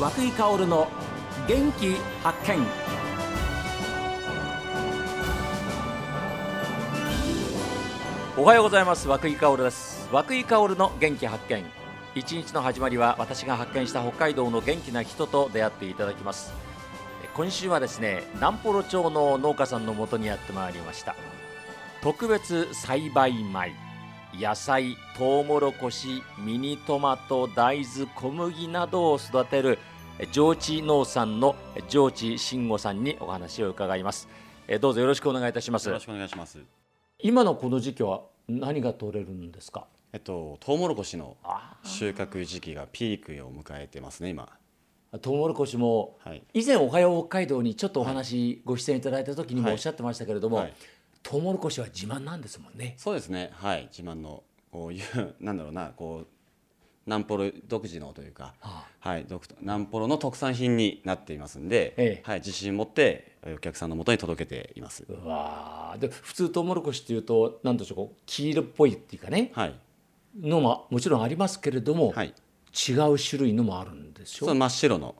和久井薫の元気発見。おはようございます。和井薫です。和井薫の元気発見。一日の始まりは私が発見した北海道の元気な人と出会っていただきます。今週はですね南幌町の農家さんのもとにやってまいりました。特別栽培米。野菜トウモロコシミニトマト大豆小麦などを育てる上智農産の上智慎吾さんにお話を伺いますえどうぞよろしくお願いいたしますよろしくお願いします。今のこの時期は何が取れるんですか？えっとトウモロコシのあ収穫時期がピークを迎えてますね今。トウモロコシもはい。以前「おはよう北海道」にちょっとお話ご出演いただいた時にもはいおっしゃってましたけれども、はいトウモロコシは自慢なんですもんね。そうですね。はい。自慢のこういうなんだろうなこう南ポロ独自のというか、あはい。独南ポロの特産品になっていますんで、ええはい。自信持ってお客さんのもとに届けています。うわーで普通トウモロコシっていうと何でしょう黄色っぽいっていうかねはい。のももちろんありますけれども、はい。違う種類のもあるんでしょその真っ白の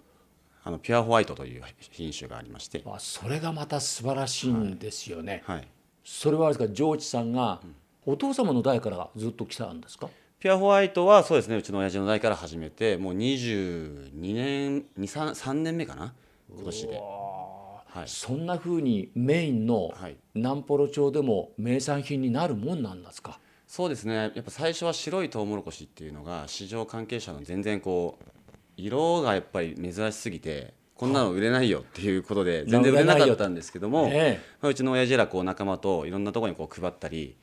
あのピュアホワイトという品種がありまして、あそれがまた素晴らしいんですよね。はい。それはあれですか上智さんがお父様の代からずっと来たんですか？ピュアホワイトはそうですねうちの親父の代から始めてもう22年23年目かな今年で。はい。そんな風にメインのはい。南幌町でも名産品になるもんなんですか？そうですね。やっぱ最初は白いトウモロコシっていうのが市場関係者の全然こう色がやっぱり珍しすぎてこんなの売れないよっていうことで全然売れなかったんですけども、えまあ、うちの親父らこう仲間といろんなところにこう配ったり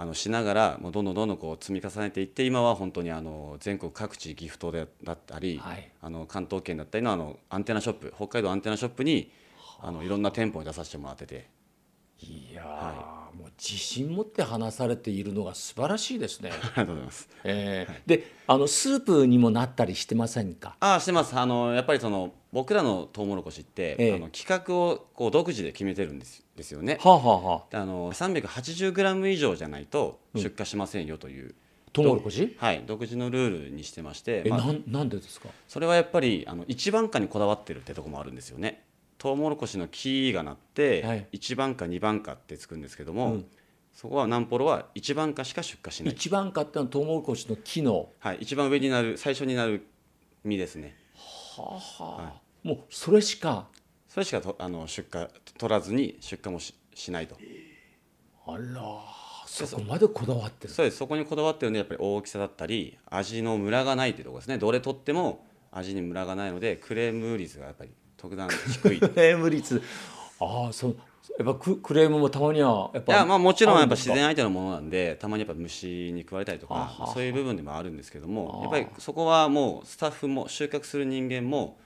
あのしながらもうどんどんどんどんこう積み重ねていって今は本当にあの全国各地ギフトでだったり、はい。あの関東圏だったりのあのアンテナショップ北海道アンテナショップにあのいろんな店舗に出させてもらってて。いや自信持って話されているのが素晴らしいですね。ありがとうございます。えーであのスープにもなったりしてませんか？ああしてます。あのやっぱりその僕らのトウモロコシって、ええ。あの企画をこう独自で決めてるんですですよね。はあ、はあはあ、あの 380g 以上じゃないと出荷しませんよという、トウモロコシ？はい、独自のルールにしてまして、え、まあなんなんでですか？それはやっぱりあの一番果にこだわってるってとこもあるんですよね。トウモロコシの木がなって、はい一番果二番果ってつくんですけども、うんそこは南ポロは一番果しか出荷しない。一番買ったのはトウモロコシの木のはい、一番上になる最初になる実ですね。はあ、はあもうそれしかそれしかとあの出荷取らずに出荷もししないと。あらそこまでこだわってるそうです。そこにこだわってるのでやっぱり大きさだったり味のムラがないっていうところですね。どれ取っても味にムラがないのでクレーム率がやっぱり特段低い。い クレーム率。ああそう。やっぱククレームもたまにはやっぱやまあもちろんやっぱ自然相手のものなんでたまにやっぱ虫に食われたりとかそういう部分でもあるんですけどもあやっぱりそこはもうスタッフも収穫する人間も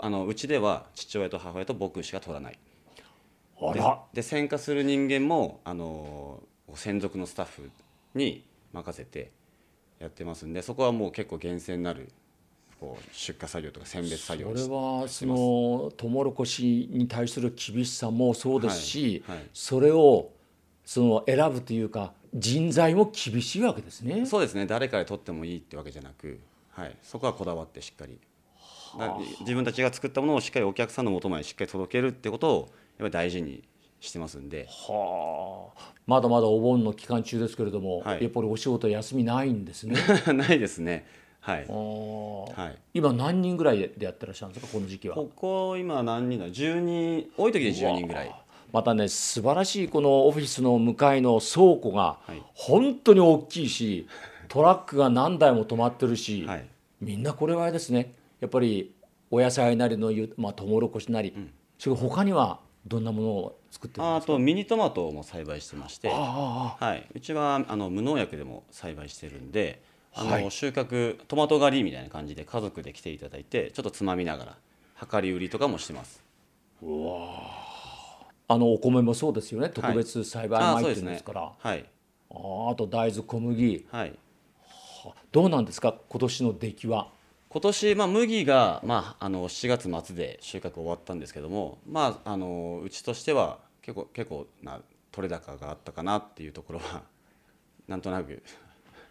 あのうちでは父親と母親と僕しか取らない。で選果する人間もあの専属のスタッフに任せてやってますんでそこはもう結構厳選なるこう出荷作業とか選別作業それはそのトウモロコシに対する厳しさもそうですし、はいはい。それをその選ぶというか人材も厳しいわけですね。そうですね。誰から取ってもいいってわけじゃなく、はい、そこはこだわってしっかり。だ自分たちが作ったものをしっかりお客さんの元までしっかり届けるってことをやっぱり大事にしてますんで。はあ、まだまだお盆の期間中ですけれども、はい。やっぱりお仕事休みないんですね。ないですねはい。はい、今何人ぐらいでやってらっしゃるんですかこの時期は？ここ今何人だ？10人多い時で10人ぐらい。またね素晴らしいこのオフィスの向かいの倉庫がはい。本当に大きいしトラックが何台も止まってるし、はい。みんなこれはですね。やっぱりお野菜なりのゆ、まあ、トウモロコシなり、それから他にはどんなものを作ってあとミニトマトも栽培してまして、はい、うちはあの無農薬でも栽培してるんであの、はい。収穫トマト狩りみたいな感じで家族で来ていただいてちょっとつまみながら量り売りとかもしてます。あのお米もそうですよね。特別栽培米っていうんですから、はい。あああと大豆小麦。はい。どうなんですか？今年の出来は。今年、まあ、麦が、まあ、あの7月末で収穫終わったんですけども、まあ、あのうちとしては結構結構な取れ高があったかなっていうところはなんとなく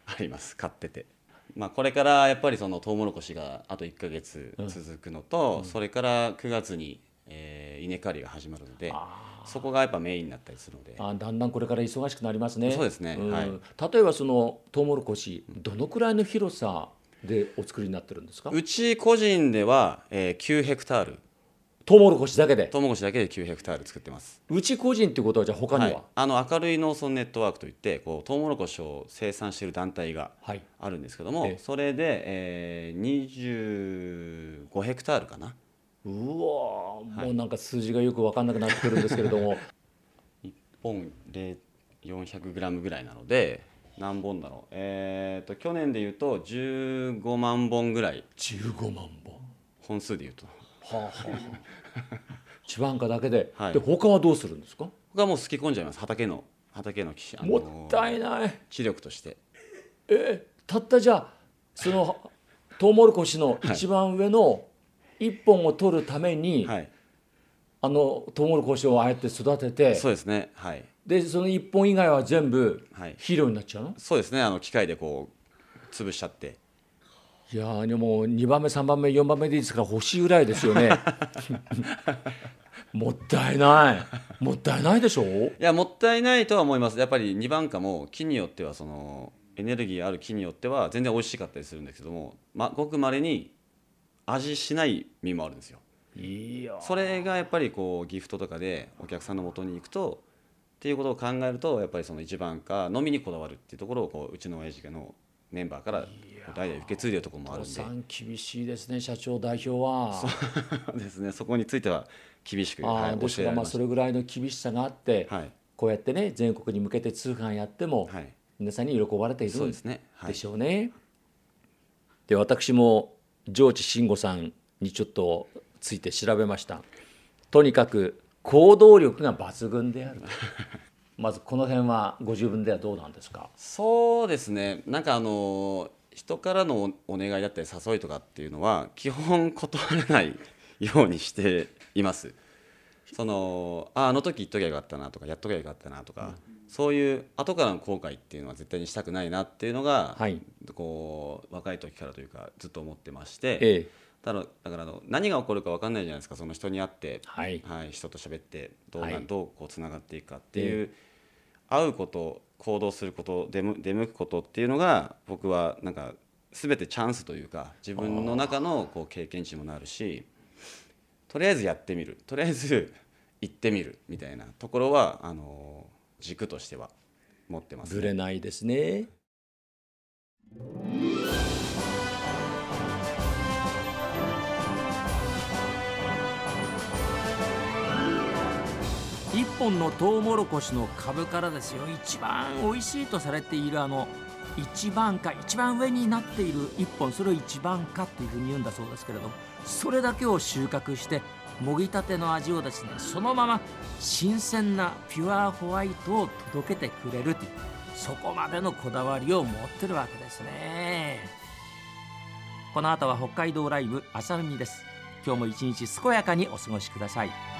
あります買ってて。まあ、これからやっぱりそのトウモロコシがあと1か月続くのと、それから9月に、えー稲刈りが始まるのでそこがやっぱメインになったりするので。あだんだんこれから忙しくなりますね。そうですねん。はい。例えばそのトウモロコシどのくらいの広さでお作りになってるんですか？うち個人では、えー9ヘクタールトウモロコシだけで。トウモロコシだけで9ヘクタール作ってます。うち個人っていうことはじゃあ他には？はい、あの明るい農村ネットワークといってこうトウモロコシを生産している団体がはい。あるんですけども、ええ。それで、えー、25ヘクタールかな。うわー。もうなんか数字がよく分かんなくなってくるんですけれども。1本で400グラムぐらいなので何本だろう。えー、と去年でいうと15万本ぐらい。15万本。本数でいうとはあはあ。はあ地番化だけで、はい。で他はどうするんですか？僕はもうすき込んじゃいます。畑の畑のきあのもったいない。知力として。えたったじゃあそのトウモロコシの一番上の一本を取るために、はい。あのトウモロコシをああやって育ててそうですね。はい。でその一本以外は全部はい。肥料になっちゃうの、そうですね。あの機械でこう潰しちゃってい、やーでも2番目3番目4番目でいいですから欲しいぐらいですよね。もったいない。もったいないでしょ？いやもったいないとは思います。やっぱり2番果も木によってはそのエネルギーある木によっては全然美味しかったりするんですけども、ま、ごくまれに味しない実もあるんですよ。いやそれがやっぱりこうギフトとかでお客さんの元に行くとっていうことを考えるとやっぱりその1番果のみにこだわるっていうところをこううちの親父のメンバーから代々受け継いでるところもあるんで厳しいですね社長代表は。ですねそこについては厳しく、あはい、ーですからまあそれぐらいの厳しさがあって、はいこうやってね全国に向けて通販やっても、はい皆さんに喜ばれているんそうですねはいでしょうね。で私も上智慎吾さんにちょっとついて調べました。とにかく行動力が抜群である。まずこの辺はご自分ではどうなんですか？そうですね。なんかあの人からのお願いだったり誘いとかっていうのは基本断らないようにしています。そのああの時言っときゃよかったなとかやっときゃよかったなとか、そういう後からの後悔っていうのは絶対にしたくないなっていうのが、はい。こう若い時からというかずっと思ってまして、ええ。ただだからあの何が起こるか分かんないじゃないですか。その人に会って、はい。はい、人と喋ってどうな、はい。どうこうつながっていくかっていう、会うこと行動すること出む出向くことっていうのが僕はなんか全てチャンスというか自分の中のこう経験値にもなるしとりあえずやってみる。とりあえず 行ってみる。みたいなところはあの軸としては持ってます、ぶれないですね。本のトウモロコシの株からですよ。一番美味しいとされているあの一番果一番上になっている一本。それを一番果っていうふうに言うんだそうですけれどもそれだけを収穫してもぎたての味をですねそのまま新鮮なピュアホワイトを届けてくれるというそこまでのこだわりを持ってるわけですね。この後は北海道ライブ朝海です。今日も一日健やかにお過ごしください。